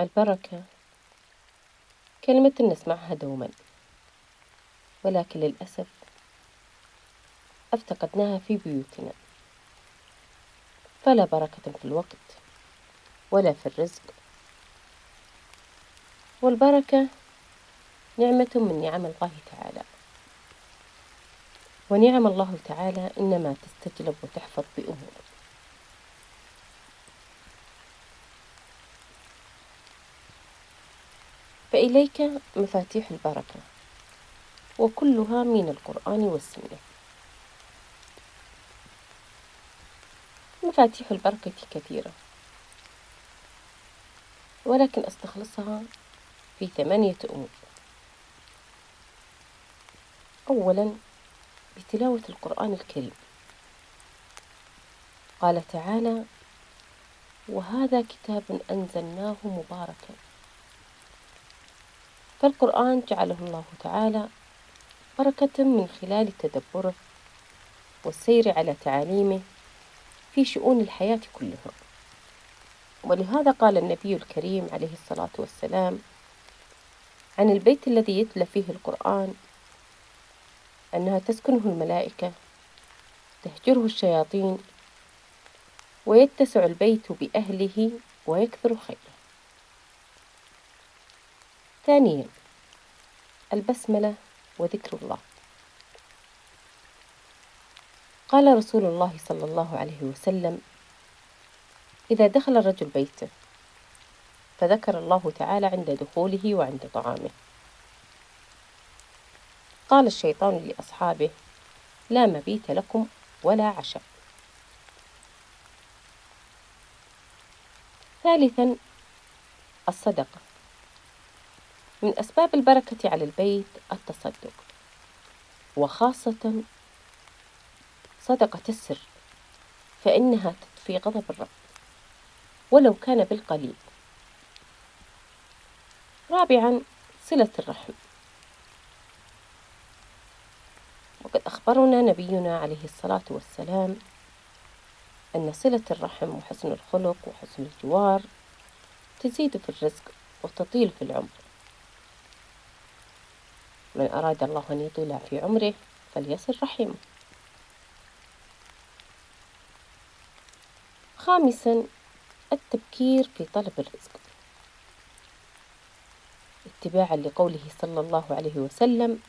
البركة. كلمة نسمعها دوما. ولكن للأسف افتقدناها في بيوتنا. فلا بركة في الوقت ولا في الرزق. والبركة نعمة من نعم الله تعالى. ونعم الله تعالى إنما تستجلب وتحفظ بأمور فإليك مفاتيح البركة وكلها من القرآن والسنة. مفاتيح البركة كثيرة ولكن أستخلصها في ثمانية أمور. أولا بتلاوة القرآن الكريم. قال تعالى وهذا كتاب أنزلناه مباركا. فالقرآن جعله الله تعالى بركة من خلال تدبره والسير على تعاليمه في شؤون الحياة كلها. ولهذا قال النبي الكريم عليه الصلاة والسلام عن البيت الذي يتلى فيه القرآن أنها تسكنه الملائكة تهجره الشياطين ويتسع البيت بأهله ويكثر خيره. ثانيا البسملة وذكر الله. قال رسول الله صلى الله عليه وسلم إذا دخل الرجل بيته فذكر الله تعالى عند دخوله وعند طعامه. قال الشيطان لأصحابه لا مبيت لكم ولا عشاء. ثالثا الصدقة. من أسباب البركة على البيت التصدق وخاصة صدقة السر فإنها تطفي غضب الرب. ولو كان بالقليل. رابعا صلة الرحم. وقد أخبرنا نبينا عليه الصلاة والسلام أن صلة الرحم وحسن الخلق وحسن الجوار تزيد في الرزق وتطيل في العمر. من أراد الله أن يطيل في عمره فليصل رحمه. خامسا التبكير في طلب الرزق. اتباعا لقوله صلى الله عليه وسلم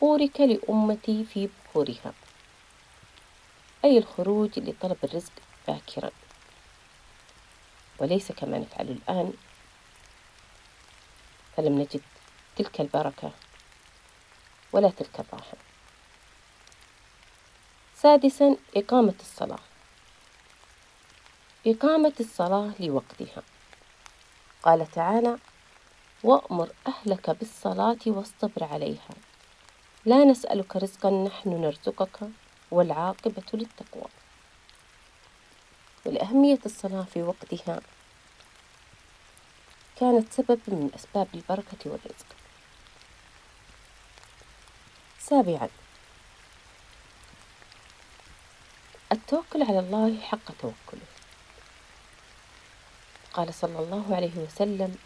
بورك لأمتي في بكورها أي الخروج لطلب الرزق باكرا. وليس كما نفعل الآن. فلم نجد تلك البركة ولا تلك الراحة. سادسا إقامة الصلاة. إقامة الصلاة لوقتها. قال تعالى وأمر أهلك بالصلاة واصطبر عليها. لا نسألك رزقا نحن نرزقك والعاقبة للتقوى. ولأهمية الصلاة في وقتها كانت سبب من أسباب البركة والرزق. سابعا. التوكل على الله حق توكله. قال صلى الله عليه وسلم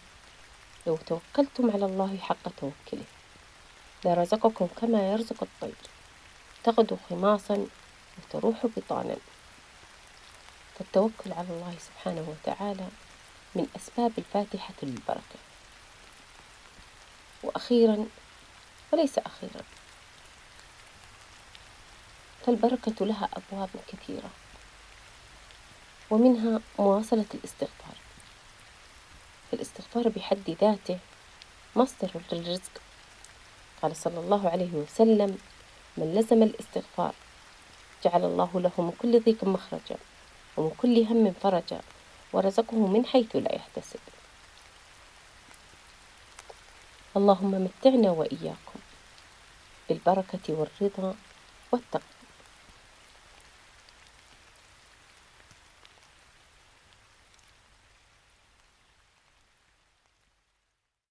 لو توكلتم على الله حق توكله لرزقكم كما يرزق الطير. تغدو خماصا وتروح بطانا. فالتوكل على الله سبحانه وتعالى من أسباب الفاتحة للبركة. وأخيرا وليس أخيرا فالبركة لها أبواب كثيرة ومنها مواصلة الاستغفار. فالاستغفار بحد ذاته مصدر للرزق. قال صلى الله عليه وسلم من لزم الاستغفار جعل الله له من كل ضيق مخرجا ومن كل هم فرجا ورزقه من حيث لا يحتسب. اللهم متعنا وإياكم بالبركة والرضا والتقوى.